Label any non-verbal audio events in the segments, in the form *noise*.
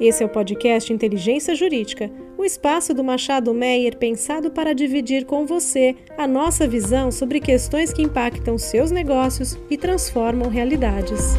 Esse é o podcast Inteligência Jurídica, o espaço do Machado Meyer pensado para dividir com você a nossa visão sobre questões que impactam seus negócios e transformam realidades.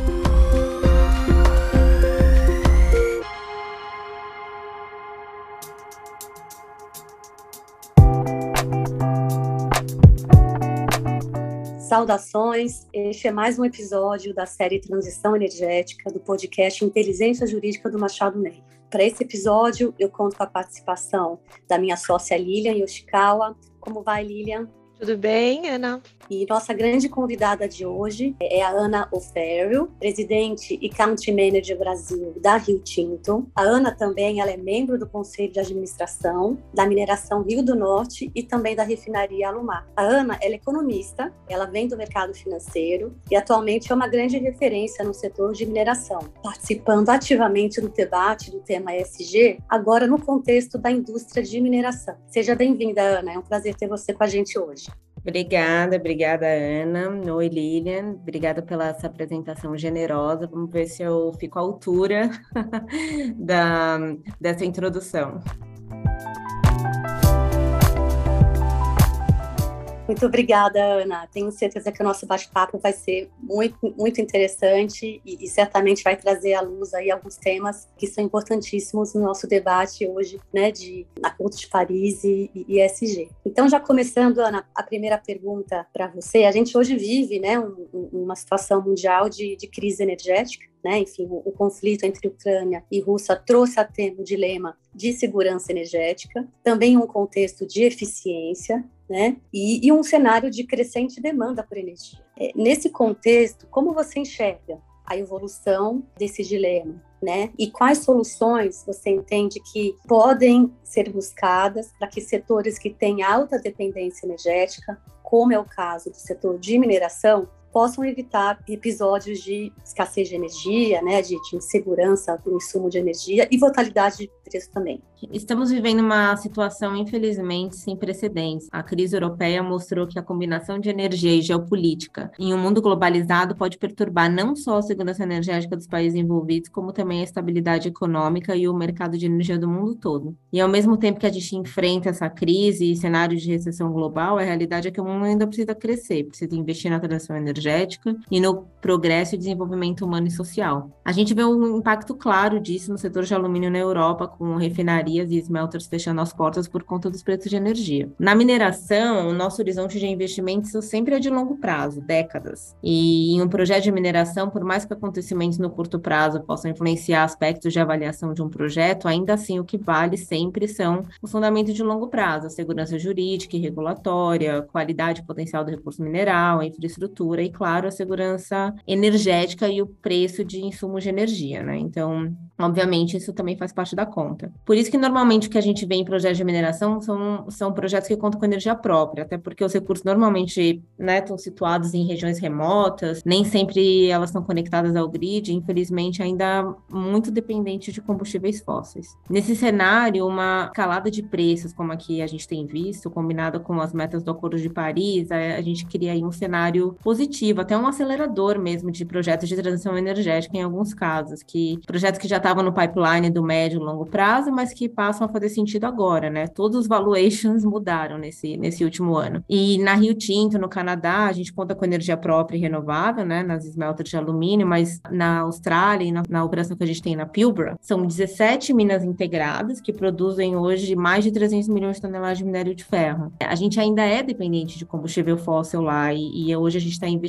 Saudações, este é mais um episódio da série Transição Energética do podcast Inteligência Jurídica do Machado Ney. Para esse episódio, eu conto com a participação da minha sócia Lilian Yoshikawa. Como vai, Lilian? Tudo bem, Ana? E nossa grande convidada de hoje é a Ana Oferio, presidente e Country Manager Brasil da Rio Tinto. A Ana também ela é membro do Conselho de Administração da Mineração Rio do Norte e também da Refinaria Alumar. A Ana ela é economista, ela vem do mercado financeiro e atualmente é uma grande referência no setor de mineração, participando ativamente do debate do tema ESG, agora no contexto da indústria de mineração. Seja bem-vinda, Ana, é um prazer ter você com a gente hoje. Obrigada, obrigada, Ana. Oi, Lilian. Obrigada pela essa apresentação generosa. Vamos ver se eu fico à altura *laughs* da, dessa introdução. Muito obrigada, Ana. Tenho certeza que o nosso bate-papo vai ser muito, muito interessante e, e, certamente vai trazer à luz aí alguns temas que são importantíssimos no nosso debate hoje, né, de Acordo de Paris e, e ESG. Então, já começando, Ana, a primeira pergunta para você. A gente hoje vive, né, um, uma situação mundial de, de crise energética. Né? Enfim, o, o, conflito entre Ucrânia e Rússia trouxe a tema o dilema de segurança energética, também um contexto de eficiência, né? E, e um cenário de crescente demanda por energia. É, nesse contexto, como você enxerga a evolução desse dilema? Né? E quais soluções você entende que podem ser buscadas para que setores que têm alta dependência energética, como é o caso do setor de mineração, possam evitar episódios de escassez de energia, né, de, de insegurança do insumo de energia e volatilidade de preço também. Estamos vivendo uma situação, infelizmente, sem precedentes. A crise europeia mostrou que a combinação de energia e geopolítica em um mundo globalizado pode perturbar não só a segurança energética dos países envolvidos, como também a estabilidade econômica e o mercado de energia do mundo todo. E ao mesmo tempo que a gente enfrenta essa crise e cenários de recessão global, a realidade é que o mundo ainda precisa crescer, precisa investir na transição energética e no progresso e desenvolvimento humano e social. A gente vê um impacto claro disso no setor de alumínio na Europa, com refinaria refinarias e smelters fechando as portas por conta dos preços de energia. Na mineração, o nosso horizonte de investimentos sempre é de longo prazo, décadas. E em um projeto de mineração, por mais que acontecimentos no curto prazo possam influenciar aspectos de avaliação de um projeto, ainda assim o que vale sempre são os fundamentos de longo prazo, a segurança jurídica e regulatória, qualidade e potencial do recurso mineral, a infraestrutura claro, a segurança energética e o preço de insumos de energia, né? Então, obviamente, isso também faz parte da conta. Por isso que normalmente o que a gente vê em projetos de mineração são, são projetos que contam com energia própria, até porque os recursos normalmente né, estão situados em regiões remotas, nem sempre elas estão conectadas ao grid, infelizmente ainda muito dependente de combustíveis fósseis. Nesse cenário, uma escalada de preços, como aqui a gente tem visto, combinada com as metas do Acordo de Paris, a gente cria aí um cenário positivo, até um acelerador mesmo de projetos de transição energética em alguns casos, que projetos que já estavam no pipeline do médio e longo prazo, mas que passam a fazer sentido agora, né? Todos os valuations mudaram nesse, nesse último ano. E na Rio Tinto, no Canadá, a gente conta com energia própria e renovável, né? Nas smelters de alumínio, mas na Austrália e na, na operação que a gente tem na Pilbara, são 17 minas integradas que produzem hoje mais de 300 milhões de toneladas de minério de ferro. A gente ainda é dependente de combustível fóssil lá e, e hoje a gente está investindo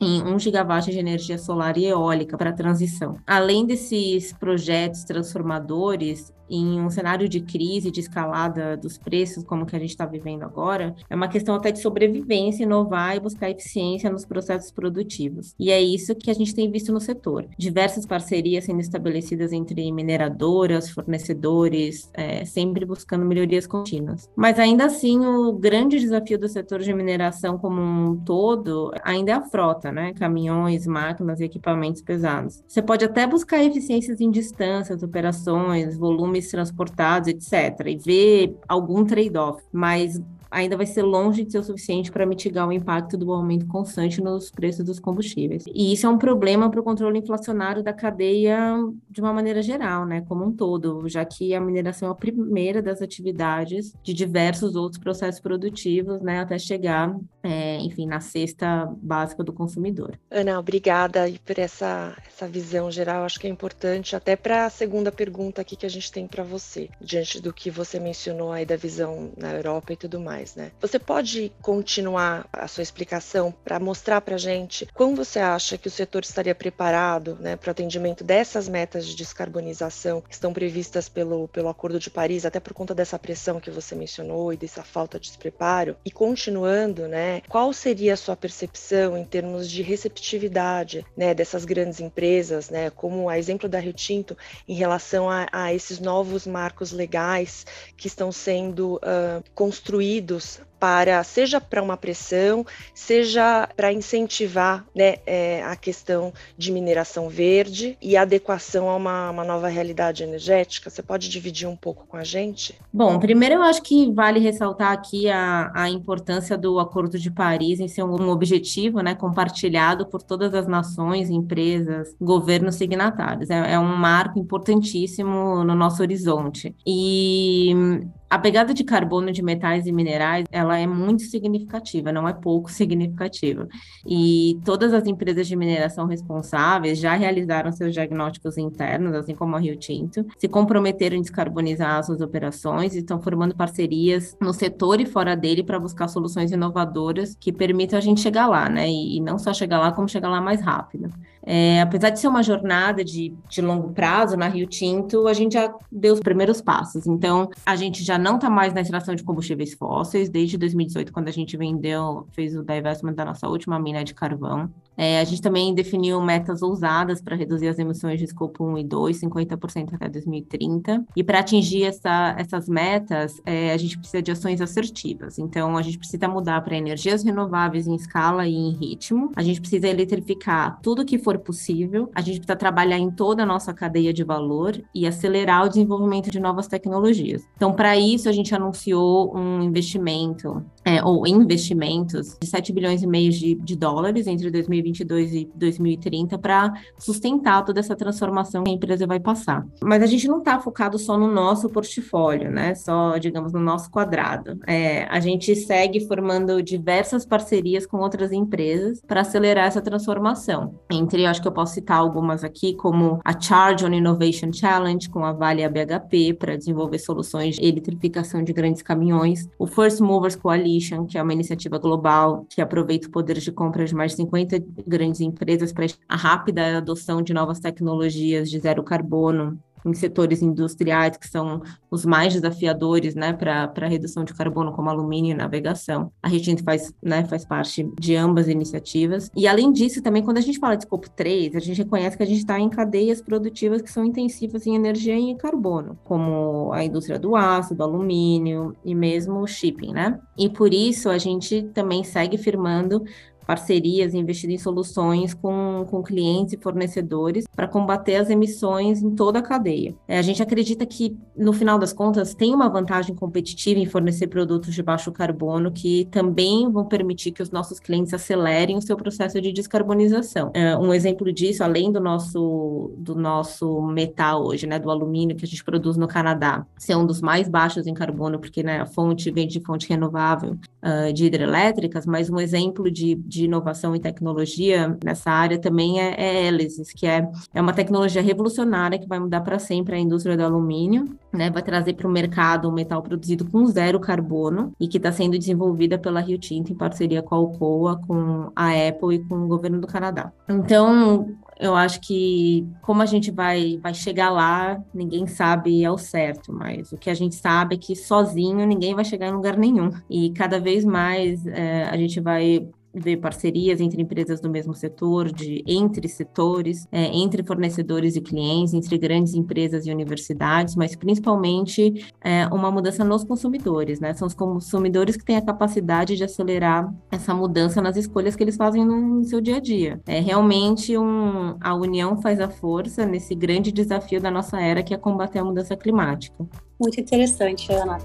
em 1 gigawatt de energia solar e eólica para a transição. Além desses projetos transformadores, em um cenário de crise, de escalada dos preços, como que a gente está vivendo agora, é uma questão até de sobrevivência, inovar e buscar eficiência nos processos produtivos. E é isso que a gente tem visto no setor. Diversas parcerias sendo estabelecidas entre mineradoras, fornecedores, é, sempre buscando melhorias contínuas. Mas ainda assim, o grande desafio do setor de mineração como um todo ainda é a frota, né? Caminhões, máquinas e equipamentos pesados. Você pode até buscar eficiências em distâncias, operações, volumes transportados, etc., e ver algum trade-off, mas ainda vai ser longe de ser o suficiente para mitigar o impacto do aumento constante nos preços dos combustíveis. E isso é um problema para o controle inflacionário da cadeia de uma maneira geral, né, como um todo, já que a mineração é a primeira das atividades de diversos outros processos produtivos, né, até chegar, é, enfim, na cesta básica do consumidor. Ana, obrigada por essa, essa visão geral. Acho que é importante até para a segunda pergunta aqui que a gente tem para você, diante do que você mencionou aí da visão na Europa e tudo mais, né? Você pode continuar a sua explicação para mostrar para gente como você acha que o setor estaria preparado, né, para o atendimento dessas metas de descarbonização que estão previstas pelo, pelo Acordo de Paris, até por conta dessa pressão que você mencionou e dessa falta de despreparo? E continuando, né, qual seria a sua percepção em termos de receptividade, né, dessas grandes empresas, né, como a exemplo da Rio Tinto, em relação a, a esses novos marcos legais que estão sendo uh, construídos queridos, para seja para uma pressão, seja para incentivar né, é, a questão de mineração verde e adequação a uma, uma, nova realidade energética? Você pode dividir um pouco com a gente? Bom, primeiro eu acho que vale ressaltar aqui a, a importância do Acordo de Paris em ser um, objetivo né, compartilhado por todas as nações, empresas, governos signatários. É, é um marco importantíssimo no nosso horizonte. E a pegada de carbono de metais e minerais, ela é muito significativa, não é pouco *laughs* significativa. E todas as empresas de mineração responsáveis já realizaram seus diagnósticos internos, assim como a Rio Tinto, se comprometeram em descarbonizar suas operações e estão formando parcerias no setor e fora dele para buscar soluções inovadoras que permitam a gente chegar lá, né? E não só chegar lá, como chegar lá mais rápido. É, apesar de ser uma jornada de, de longo prazo na Rio Tinto, a gente já deu os primeiros passos. Então, a gente já não está mais na extração de combustíveis fósseis desde 2018, quando a gente vendeu, fez o divestment da nossa última mina de carvão. É, a gente também definiu metas ousadas para reduzir as emissões de escopo 1 e 2, 50% até 2030. E para atingir essa, essas metas, é, a gente precisa de ações assertivas. Então, a gente precisa mudar para energias renováveis em escala e em ritmo. A gente precisa eletrificar tudo que for possível. A gente precisa trabalhar em toda a nossa cadeia de valor e acelerar o desenvolvimento de novas tecnologias. Então, para isso, a gente anunciou um investimento é, ou investimentos de 7 bilhões e meio de, de dólares entre 2022 e 2030 para sustentar toda essa transformação que a empresa vai passar. Mas a gente não está focado só no nosso portfólio, né? Só, digamos, no nosso quadrado. É, a gente segue formando diversas parcerias com outras empresas para acelerar essa transformação. Entre, acho que eu posso citar algumas aqui, como a Charge on Innovation Challenge, com a Vale e a BHP, para desenvolver soluções de eletrificação de grandes caminhões, o First Movers Coalition, Que é uma iniciativa global que aproveita o poder de compra de mais de 50 grandes empresas para a rápida adoção de novas tecnologias de zero carbono em setores industriais que são os mais desafiadores, né, para a redução de carbono, como alumínio e navegação. A gente faz, né, faz parte de ambas iniciativas. E além disso, também quando a gente fala de escopo 3, a gente reconhece que a gente está em cadeias produtivas que são intensivas em energia e em carbono, como a indústria do aço, do alumínio e mesmo o shipping, né? E por isso a gente também segue firmando parcerias, investido em soluções com, com clientes e fornecedores para combater as emissões em toda a cadeia. É, a gente acredita que, no final das contas, tem uma vantagem competitiva em fornecer produtos de baixo carbono que também vão permitir que os nossos clientes acelerem o seu processo de descarbonização. É, um exemplo disso, além do nosso, do nosso metal hoje, né, do alumínio que a gente produz no Canadá, ser um dos mais baixos em carbono, porque né, a fonte vem de fonte renovável uh, de hidrelétricas, mas um exemplo de, de de inovação e tecnologia nessa área também é, é Hélices, que é, é uma tecnologia revolucionária que vai mudar para sempre a indústria do alumínio, né? Vai trazer para o mercado um metal produzido com zero carbono e que está sendo desenvolvida pela Rio Tinto em parceria com a Alcoa, com a Apple e com o governo do Canadá. Então, eu acho que como a gente vai, vai chegar lá, ninguém sabe ao certo, mas o que a gente sabe é que sozinho ninguém vai chegar em lugar nenhum. E cada vez mais é, a gente vai ver parcerias entre empresas do mesmo setor, de entre setores, é, entre fornecedores e clientes, entre grandes empresas e universidades, mas principalmente é, uma mudança nos consumidores, né? São os consumidores que têm a capacidade de acelerar essa mudança nas escolhas que eles fazem no seu dia a dia. É realmente um, a união faz a força nesse grande desafio da nossa era, que é combater a mudança climática. Muito interessante, Ana.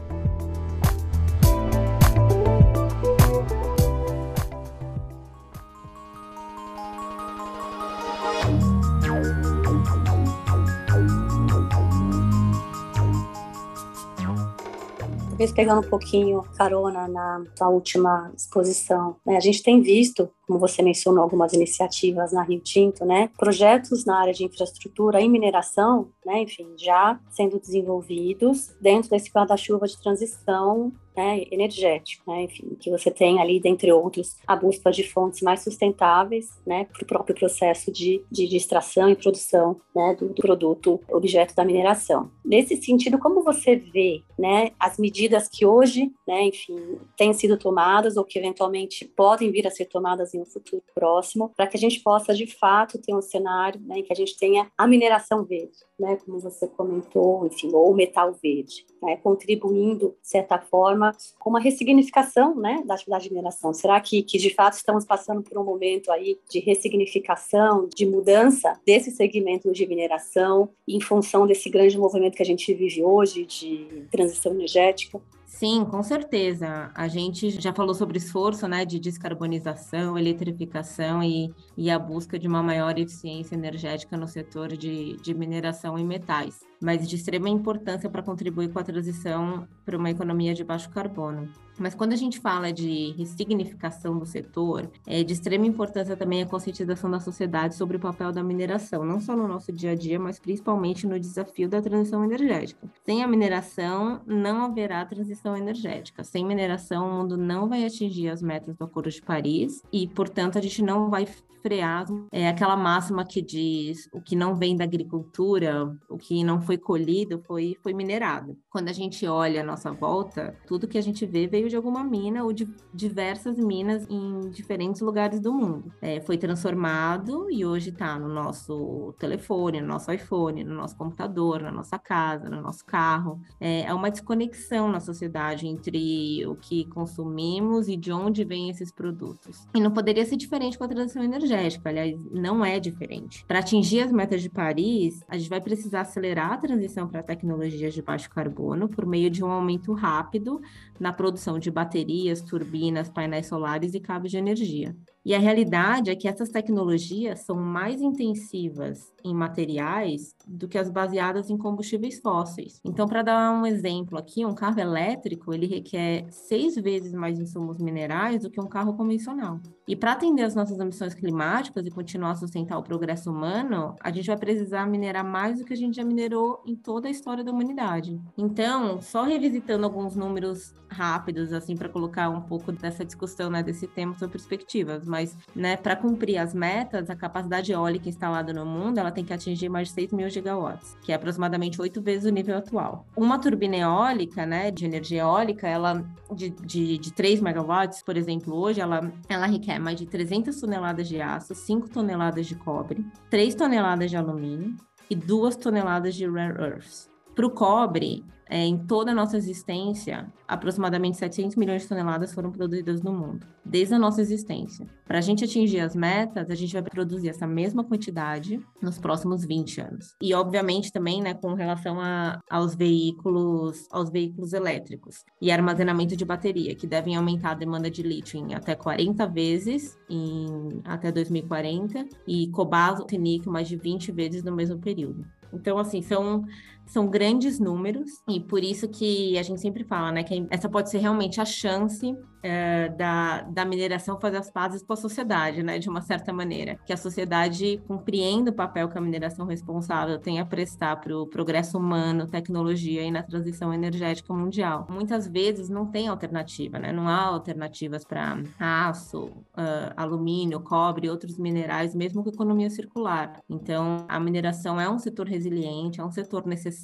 Talvez pegando um pouquinho carona na, na última exposição, né? a gente tem visto como você mencionou, algumas iniciativas na Rio Tinto, né? Projetos na área de infraestrutura e mineração, né? Enfim, já sendo desenvolvidos dentro desse guarda-chuva de transição né, energético, né, enfim, que você tem ali, dentre outros, a busca de fontes mais sustentáveis, né, para o próprio processo de, de, de, extração e produção, né, do, do, produto objeto da mineração. Nesse sentido, como você vê, né, as medidas que hoje, né, enfim, têm sido tomadas ou que eventualmente podem vir a ser tomadas em um futuro próximo, para que a gente possa, de fato, ter um cenário né, em que a gente tenha a mineração verde, né, como você comentou, enfim, ou metal verde, né, contribuindo, de certa forma, com uma ressignificação né, da atividade de mineração. Será que, que, de fato, estamos passando por um momento aí de ressignificação, de mudança desse segmento de mineração em função desse grande movimento que a gente vive hoje de transição energética? Sim, com certeza. A gente já falou sobre esforço né, de descarbonização, eletrificação e, e a busca de uma maior eficiência energética no setor de, de mineração e metais mas de extrema importância para contribuir com a transição para uma economia de baixo carbono. Mas quando a gente fala de ressignificação do setor, é de extrema importância também a conscientização da sociedade sobre o papel da mineração, não só no nosso dia a dia, mas principalmente no desafio da transição energética. Sem a mineração, não haverá transição energética. Sem mineração, o mundo não vai atingir as metas do Acordo de Paris e, portanto, a gente não vai frear é aquela máxima que diz o que não vem da agricultura, o que não foi colhido foi, foi minerado. Quando a gente olha a nossa volta, tudo que a gente vê veio de alguma mina ou de diversas minas em diferentes lugares do mundo. É, foi transformado e hoje está no nosso telefone, no nosso iPhone, no nosso computador, na nossa casa, no nosso carro. É, é uma desconexão na sociedade entre o que consumimos e de onde vêm esses produtos. E não poderia ser diferente com a transição energética, aliás, não é diferente. Para atingir as metas de Paris, a gente vai precisar acelerar a transição para tecnologias de baixo carbono por meio de um aumento rápido na produção de baterias, turbinas, painéis solares e cabos de energia. E a realidade é que essas tecnologias são mais intensivas em materiais do que as baseadas em combustíveis fósseis. Então, para dar um exemplo aqui, um carro elétrico ele requer seis vezes mais insumos minerais do que um carro convencional. E para atender as nossas ambições climáticas e continuar a sustentar o progresso humano, a gente vai precisar minerar mais do que a gente já minerou em toda a história da humanidade. Então, só revisitando alguns números rápidos, assim, para colocar um pouco dessa discussão, né, desse tema sobre perspectivas, mas, né, para cumprir as metas, a capacidade eólica instalada no mundo, ela tem que atingir mais de 6 mil gigawatts, que é aproximadamente oito vezes o nível atual. Uma turbina eólica, né, de energia eólica, ela de, de, de 3 megawatts, por exemplo, hoje, ela, ela requer mais de 300 toneladas de aço, 5 toneladas de cobre, 3 toneladas de alumínio e 2 toneladas de rare earths. Para o cobre, é, em toda a nossa existência, aproximadamente 700 milhões de toneladas foram produzidas no mundo, desde a nossa existência. Para a gente atingir as metas, a gente vai produzir essa mesma quantidade nos próximos 20 anos. E, obviamente, também né, com relação a, aos veículos, aos veículos elétricos e armazenamento de bateria, que devem aumentar a demanda de lítio em até 40 vezes em até 2040 e cobalto e níquel mais de 20 vezes no mesmo período. Então, assim, são são grandes números e por isso que a gente sempre fala, né, que essa pode ser realmente a chance é, da, da mineração fazer as pazes com a sociedade, né, de uma certa maneira, que a sociedade compreenda o papel que a mineração responsável tem a prestar para o progresso humano, tecnologia e na transição energética mundial. Muitas vezes não tem alternativa, né, não há alternativas para aço, uh, alumínio, cobre e outros minerais, mesmo com economia circular. Então, a mineração é um setor resiliente, é um setor necessário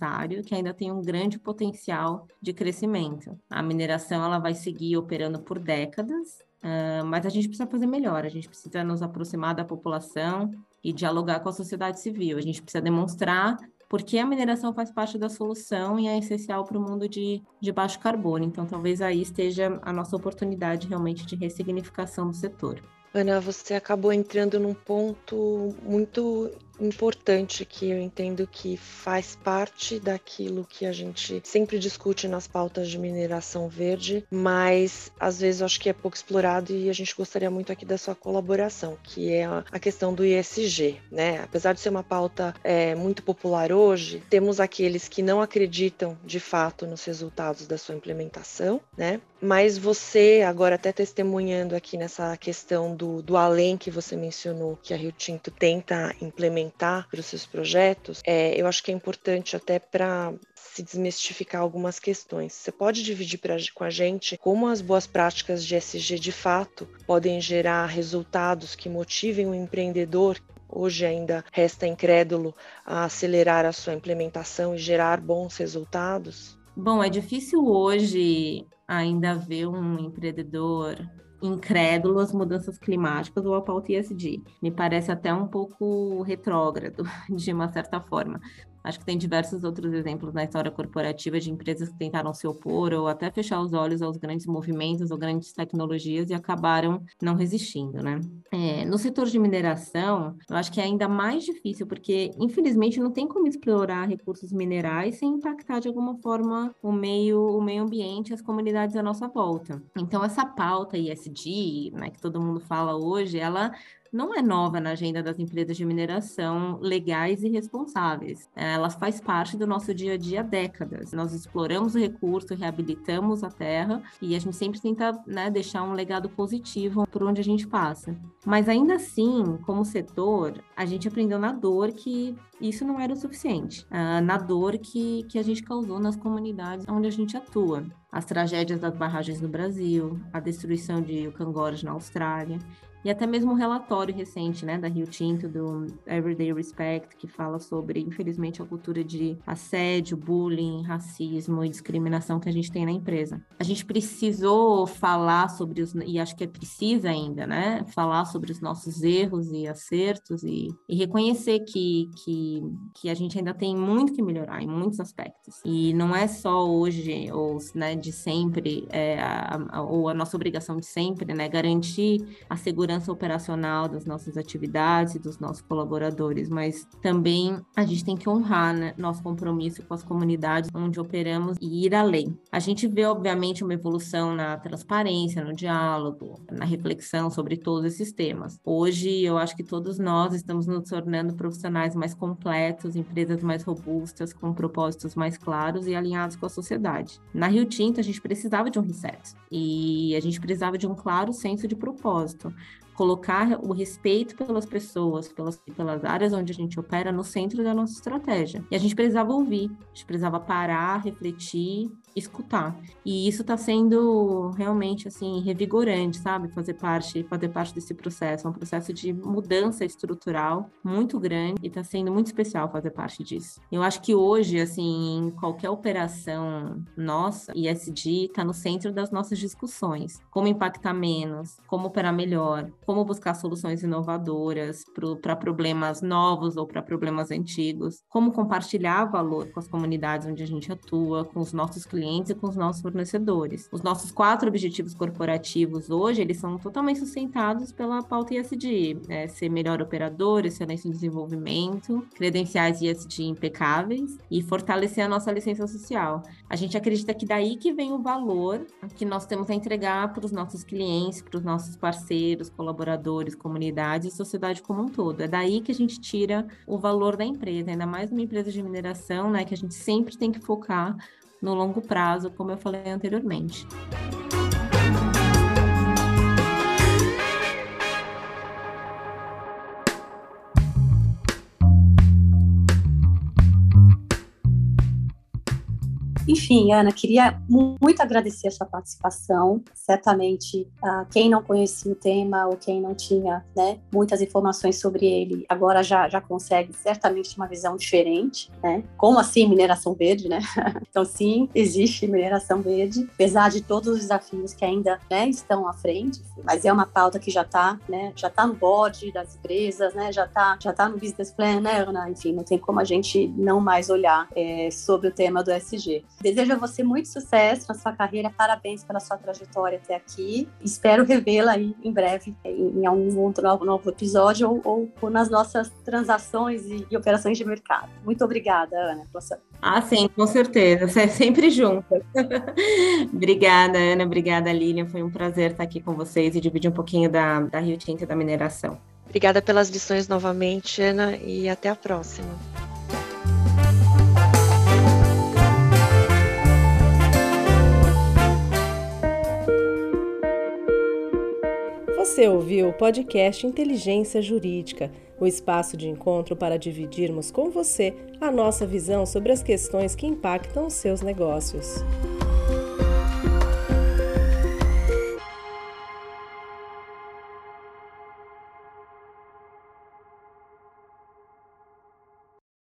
que ainda tem um grande potencial de crescimento. A mineração ela vai seguir operando por décadas, uh, mas a gente precisa fazer melhor, a gente precisa nos aproximar da população e dialogar com a sociedade civil. A gente precisa demonstrar porque a mineração faz parte da solução e é essencial para o mundo de, de baixo carbono. Então, talvez aí esteja a nossa oportunidade realmente de ressignificação do setor. Ana, você acabou entrando num ponto muito importante que eu entendo que faz parte daquilo que a gente sempre discute nas pautas de mineração verde, mas às vezes eu acho que é pouco explorado e a gente gostaria muito aqui da sua colaboração, que é a questão do ISG, né? Apesar de ser uma pauta é, muito popular hoje, temos aqueles que não acreditam de fato nos resultados da sua implementação, né? Mas você, agora até testemunhando aqui nessa questão do, do além que você mencionou, que a Rio Tinto tenta implementar para os seus projetos, é, eu acho que é importante até para se desmistificar algumas questões. Você pode dividir pra, com a gente como as boas práticas de SG de fato podem gerar resultados que motivem o empreendedor hoje ainda resta incrédulo a acelerar a sua implementação e gerar bons resultados? Bom, é difícil hoje ainda ver um empreendedor incrédulo às mudanças climáticas ou à pauta ISD. Me parece até um pouco retrógrado, *laughs* de uma certa forma. Acho que tem diversos outros exemplos na história corporativa de empresas que tentaram se opor ou até fechar os olhos aos grandes movimentos ou grandes tecnologias e acabaram não resistindo, né? É, no setor de mineração, eu acho que é ainda mais difícil, porque infelizmente não tem como explorar recursos minerais sem impactar de alguma forma o meio, o meio ambiente, as comunidades à nossa volta. Então, essa pauta ISD, né, que todo mundo fala hoje, ela não é nova na agenda das empresas de mineração legais e responsáveis. Ela faz parte do nosso dia a dia há décadas. Nós exploramos o recurso, reabilitamos a terra e a gente sempre tenta né, deixar um legado positivo por onde a gente passa. Mas ainda assim, como setor, a gente aprendeu na dor que isso não era o suficiente. Uh, na dor que, que a gente causou nas comunidades onde a gente atua. As tragédias das barragens no Brasil, a destruição de Ucangores na Austrália e até mesmo um relatório recente, né, da Rio Tinto, do Everyday Respect, que fala sobre, infelizmente, a cultura de assédio, bullying, racismo e discriminação que a gente tem na empresa. A gente precisou falar sobre os, e acho que é precisa ainda, né, falar sobre os nossos erros e acertos e, e reconhecer que, que, que a gente ainda tem muito que melhorar em muitos aspectos. E não é só hoje, ou né, de sempre, é, a, a, ou a nossa obrigação de sempre, né, garantir a segurança operacional das nossas atividades e dos nossos colaboradores, mas também a gente tem que honrar né, nosso compromisso com as comunidades onde operamos e ir além. A gente vê, obviamente, uma evolução na transparência, no diálogo, na reflexão sobre todos esses temas. Hoje, eu acho que todos nós estamos nos tornando profissionais mais completos, empresas mais robustas, com propósitos mais claros e alinhados com a sociedade. Na Rio Tinto, a gente precisava de um reset e a gente precisava de um claro senso de propósito colocar o respeito pelas pessoas, pelas, pelas áreas onde a gente opera no centro da nossa estratégia. E a gente precisava ouvir, a gente precisava parar, refletir escutar. E isso está sendo realmente assim revigorante, sabe? Fazer parte, fazer parte desse processo, é um processo de mudança estrutural muito grande e está sendo muito especial fazer parte disso. Eu acho que hoje, assim, em qualquer operação nossa, ISD está no centro das nossas discussões. Como impactar menos, como operar melhor, como buscar soluções inovadoras para problemas novos ou para problemas antigos, como compartilhar valor com as comunidades onde a gente atua, com os nossos clientes clientes e com os nossos fornecedores. Os nossos quatro objetivos corporativos hoje, eles são totalmente sustentados pela pauta ISD, é, ser melhor operador, excelência em desenvolvimento, credenciais ISD impecáveis e fortalecer a nossa licença social. A gente acredita que daí que vem o valor que nós temos a entregar para os nossos clientes, para os nossos parceiros, colaboradores, comunidades e sociedade como um todo. É daí que a gente tira o valor da empresa, ainda mais uma empresa de mineração, né, que a gente sempre tem que focar no longo prazo, como eu falei anteriormente. Enfim, Ana, queria muito agradecer a sua participação. Certamente, uh, quem não conhecia o tema ou quem não tinha né, muitas informações sobre ele, agora já, já consegue certamente uma visão diferente, né? Como assim mineração verde, né? *laughs* então, sim, existe mineração verde, apesar de todos os desafios que ainda né, estão à frente, mas é uma pauta que já está né, já tá no board das empresas, né? Já está já tá no business plan, né, Ana? Enfim, não tem como a gente não mais olhar é, sobre o tema do SG. Desejo a você muito sucesso na sua carreira, parabéns pela sua trajetória até aqui. Espero revê-la aí em breve em algum outro novo, novo episódio ou, ou, ou, nas nossas transações e, e, operações de mercado. Muito obrigada, Ana. Sua... Ah, sim, com certeza. Você é sempre juntas. *laughs* obrigada, Ana. Obrigada, Lilian. Foi um prazer estar aqui com vocês e dividir um pouquinho da, da Rio Tinto e da mineração. Obrigada pelas lições novamente, Ana, e até a próxima. Você ouviu o podcast Inteligência Jurídica, o espaço de encontro para dividirmos com você a nossa visão sobre as questões que impactam os seus negócios.